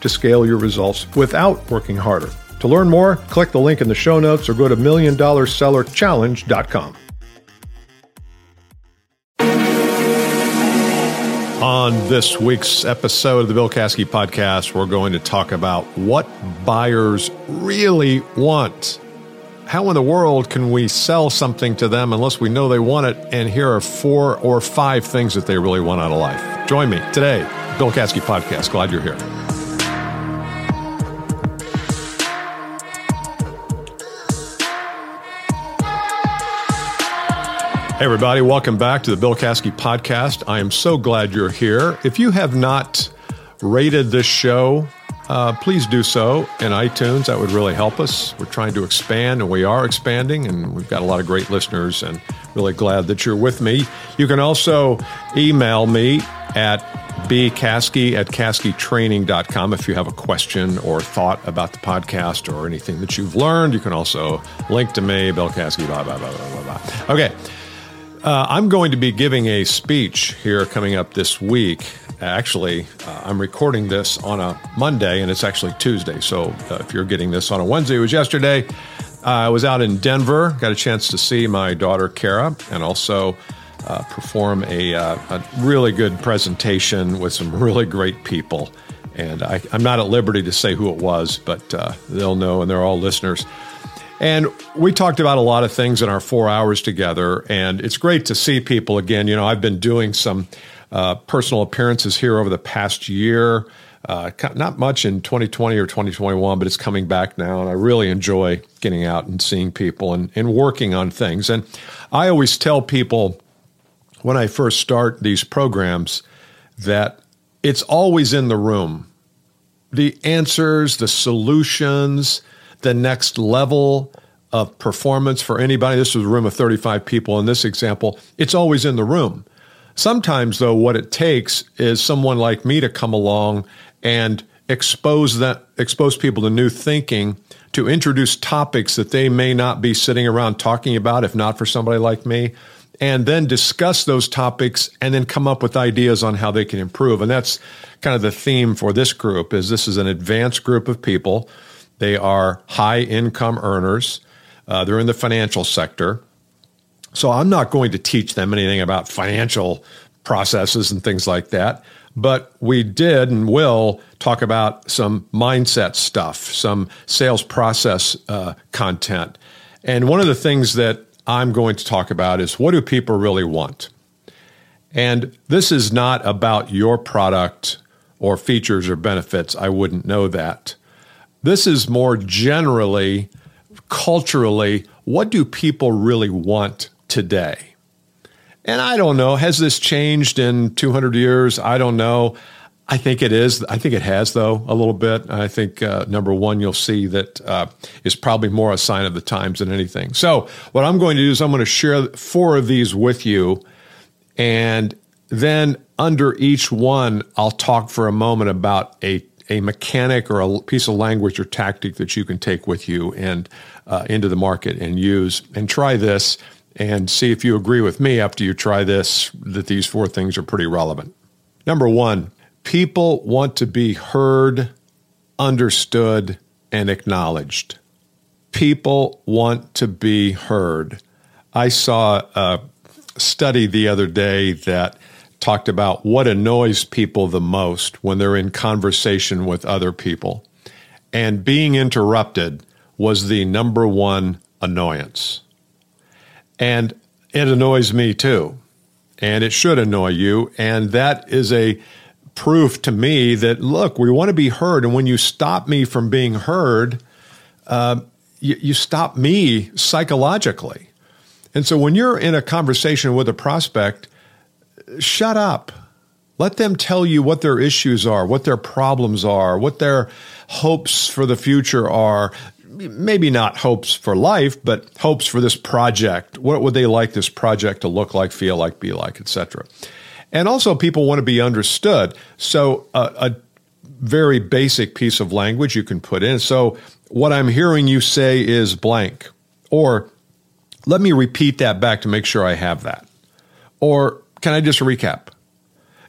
to scale your results without working harder. To learn more, click the link in the show notes or go to milliondollarsellerchallenge.com. On this week's episode of the Bill Caskey podcast, we're going to talk about what buyers really want. How in the world can we sell something to them unless we know they want it? And here are four or five things that they really want out of life. Join me today, Bill Caskey podcast. Glad you're here. Hey, everybody, welcome back to the Bill Caskey podcast. I am so glad you're here. If you have not rated this show, uh, please do so in iTunes. That would really help us. We're trying to expand, and we are expanding, and we've got a lot of great listeners, and really glad that you're with me. You can also email me at bcaskey at caskeytraining.com if you have a question or thought about the podcast or anything that you've learned. You can also link to me, Bill Caskey, blah, blah, blah, blah, blah, blah. Okay. Uh, I'm going to be giving a speech here coming up this week. Actually, uh, I'm recording this on a Monday and it's actually Tuesday. So uh, if you're getting this on a Wednesday, it was yesterday. I was out in Denver, got a chance to see my daughter Kara and also uh, perform a, uh, a, really good presentation with some really great people. And I, am not at liberty to say who it was, but uh, they'll know and they're all listeners. And we talked about a lot of things in our four hours together, and it's great to see people again. You know, I've been doing some uh, personal appearances here over the past year. Uh, not much in 2020 or 2021, but it's coming back now, and I really enjoy getting out and seeing people and, and working on things. And I always tell people when I first start these programs that it's always in the room. The answers, the solutions, the next level of performance for anybody. This was a room of 35 people in this example. It's always in the room. Sometimes, though, what it takes is someone like me to come along and expose that expose people to new thinking, to introduce topics that they may not be sitting around talking about if not for somebody like me, and then discuss those topics and then come up with ideas on how they can improve. And that's kind of the theme for this group is this is an advanced group of people they are high income earners. Uh, they're in the financial sector. So I'm not going to teach them anything about financial processes and things like that. But we did and will talk about some mindset stuff, some sales process uh, content. And one of the things that I'm going to talk about is what do people really want? And this is not about your product or features or benefits. I wouldn't know that. This is more generally, culturally, what do people really want today? And I don't know. Has this changed in 200 years? I don't know. I think it is. I think it has, though, a little bit. I think uh, number one, you'll see that uh, is probably more a sign of the times than anything. So, what I'm going to do is I'm going to share four of these with you. And then under each one, I'll talk for a moment about a a mechanic or a piece of language or tactic that you can take with you and uh, into the market and use and try this and see if you agree with me after you try this that these four things are pretty relevant. Number one, people want to be heard, understood, and acknowledged. People want to be heard. I saw a study the other day that talked about what annoys people the most when they're in conversation with other people. And being interrupted was the number one annoyance. And it annoys me too. And it should annoy you. And that is a proof to me that, look, we want to be heard. And when you stop me from being heard, uh, you, you stop me psychologically. And so when you're in a conversation with a prospect, shut up. Let them tell you what their issues are, what their problems are, what their hopes for the future are. Maybe not hopes for life, but hopes for this project. What would they like this project to look like, feel like, be like, etc. And also, people want to be understood. So, a very basic piece of language you can put in. So, what I'm hearing you say is blank, or let me repeat that back to make sure I have that. Or can I just recap?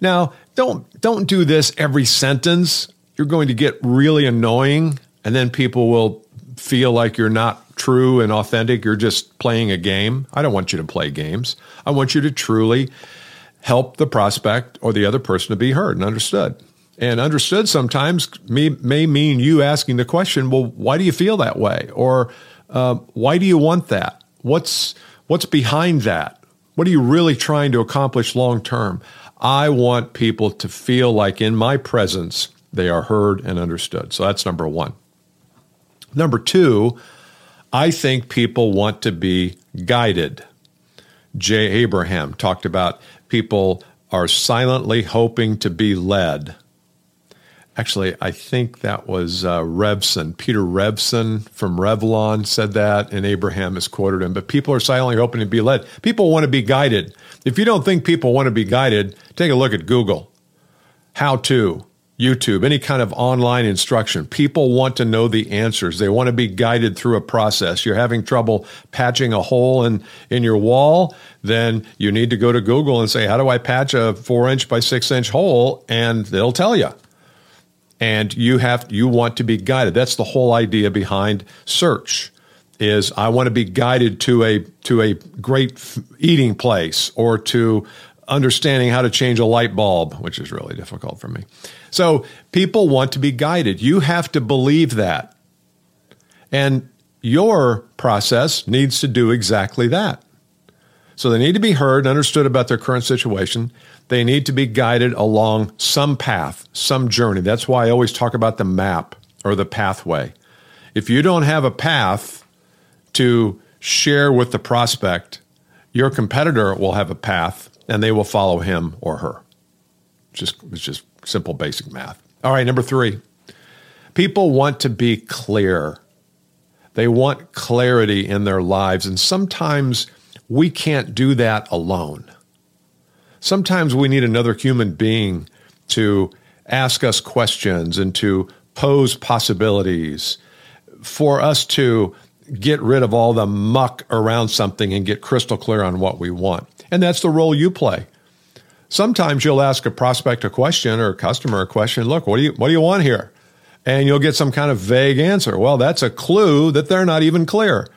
Now, don't don't do this every sentence. You're going to get really annoying and then people will feel like you're not true and authentic. You're just playing a game. I don't want you to play games. I want you to truly help the prospect or the other person to be heard and understood. And understood sometimes may, may mean you asking the question, well, why do you feel that way? Or uh, why do you want that? What's, what's behind that? What are you really trying to accomplish long term? I want people to feel like in my presence they are heard and understood. So that's number one. Number two, I think people want to be guided. Jay Abraham talked about people are silently hoping to be led. Actually, I think that was uh, Revson. Peter Revson from Revlon said that, and Abraham has quoted him. But people are silently hoping to be led. People want to be guided. If you don't think people want to be guided, take a look at Google. How to, YouTube, any kind of online instruction. People want to know the answers. They want to be guided through a process. You're having trouble patching a hole in, in your wall, then you need to go to Google and say, How do I patch a four inch by six inch hole? And they'll tell you and you have you want to be guided. That's the whole idea behind search is i want to be guided to a to a great eating place or to understanding how to change a light bulb which is really difficult for me. So people want to be guided. You have to believe that. And your process needs to do exactly that. So they need to be heard and understood about their current situation they need to be guided along some path, some journey. That's why I always talk about the map or the pathway. If you don't have a path to share with the prospect, your competitor will have a path and they will follow him or her. Just it's just simple basic math. All right, number 3. People want to be clear. They want clarity in their lives and sometimes we can't do that alone sometimes we need another human being to ask us questions and to pose possibilities for us to get rid of all the muck around something and get crystal clear on what we want. And that's the role you play. Sometimes you'll ask a prospect a question or a customer a question, look, what do you what do you want here? And you'll get some kind of vague answer. Well, that's a clue that they're not even clear.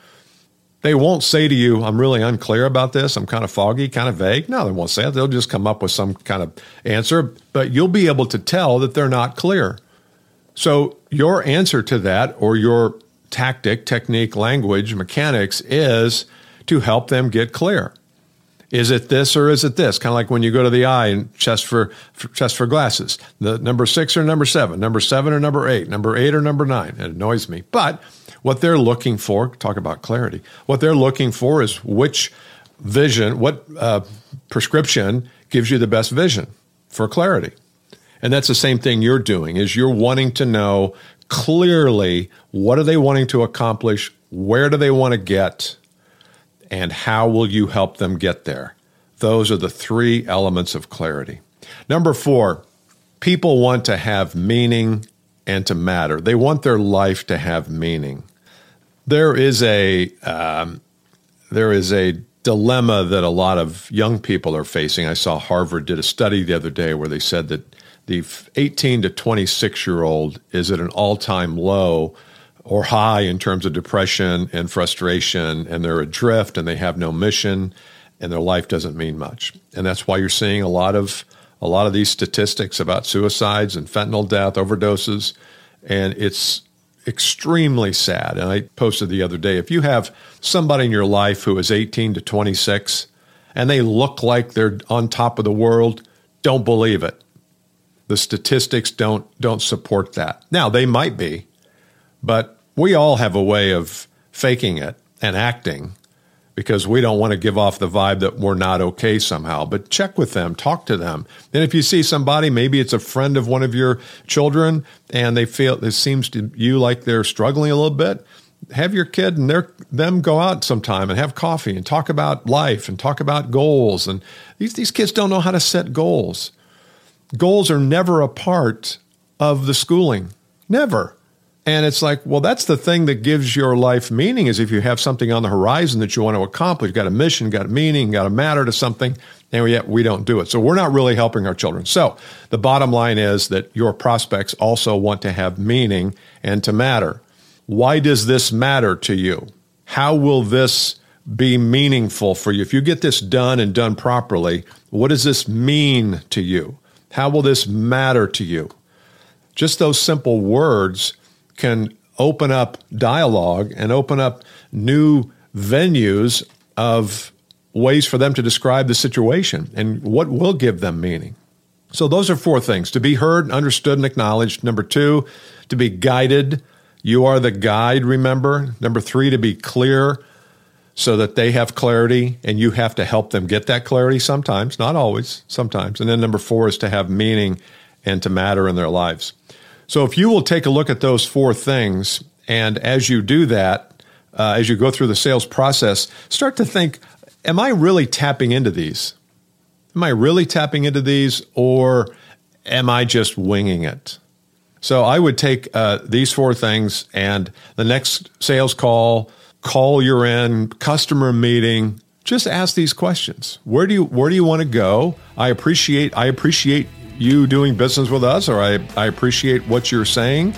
They won't say to you, I'm really unclear about this. I'm kind of foggy, kind of vague. No, they won't say it. They'll just come up with some kind of answer, but you'll be able to tell that they're not clear. So, your answer to that or your tactic, technique, language, mechanics is to help them get clear. Is it this or is it this? Kind of like when you go to the eye and chest for, for, chest for glasses. The number six or number seven, number seven or number eight, number eight or number nine. It annoys me. But what they're looking for, talk about clarity, what they're looking for is which vision, what uh, prescription gives you the best vision for clarity. And that's the same thing you're doing is you're wanting to know clearly what are they wanting to accomplish, where do they want to get, and how will you help them get there? Those are the three elements of clarity. Number four, people want to have meaning and to matter. They want their life to have meaning. There is a um, there is a dilemma that a lot of young people are facing. I saw Harvard did a study the other day where they said that the 18 to 26 year old is at an all time low or high in terms of depression and frustration, and they're adrift and they have no mission, and their life doesn't mean much. And that's why you're seeing a lot of a lot of these statistics about suicides and fentanyl death, overdoses, and it's extremely sad. And I posted the other day if you have somebody in your life who is 18 to 26 and they look like they're on top of the world, don't believe it. The statistics don't don't support that. Now they might be, but we all have a way of faking it and acting because we don't want to give off the vibe that we're not okay somehow. But check with them, talk to them. And if you see somebody, maybe it's a friend of one of your children, and they feel it seems to you like they're struggling a little bit, have your kid and their them go out sometime and have coffee and talk about life and talk about goals. And these, these kids don't know how to set goals. Goals are never a part of the schooling. Never. And it's like, well, that's the thing that gives your life meaning is if you have something on the horizon that you want to accomplish, got a mission, got a meaning, got a matter to something, and yet we don't do it. So we're not really helping our children. So the bottom line is that your prospects also want to have meaning and to matter. Why does this matter to you? How will this be meaningful for you? If you get this done and done properly, what does this mean to you? How will this matter to you? Just those simple words can open up dialogue and open up new venues of ways for them to describe the situation and what will give them meaning. So, those are four things to be heard, understood, and acknowledged. Number two, to be guided. You are the guide, remember. Number three, to be clear so that they have clarity and you have to help them get that clarity sometimes, not always, sometimes. And then number four is to have meaning and to matter in their lives. So if you will take a look at those four things, and as you do that, uh, as you go through the sales process, start to think, am I really tapping into these? Am I really tapping into these, or am I just winging it? So I would take uh, these four things and the next sales call, call you're in, customer meeting, just ask these questions. Where do you where do you want to go? I appreciate I appreciate you doing business with us, or I, I appreciate what you're saying.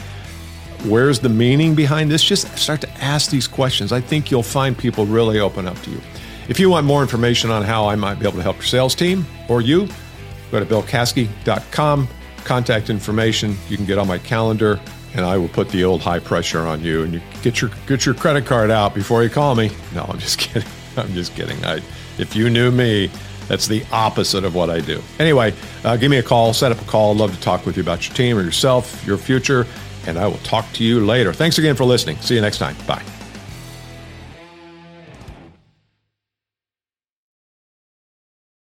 Where's the meaning behind this? Just start to ask these questions. I think you'll find people really open up to you. If you want more information on how I might be able to help your sales team or you, go to billcaskey.com, contact information. You can get on my calendar and I will put the old high pressure on you and you get your get your credit card out before you call me. No, I'm just kidding. I'm just kidding. I, if you knew me, that's the opposite of what I do. Anyway, uh, give me a call, set up a call. I'd love to talk with you about your team or yourself, your future, and I will talk to you later. Thanks again for listening. See you next time. Bye.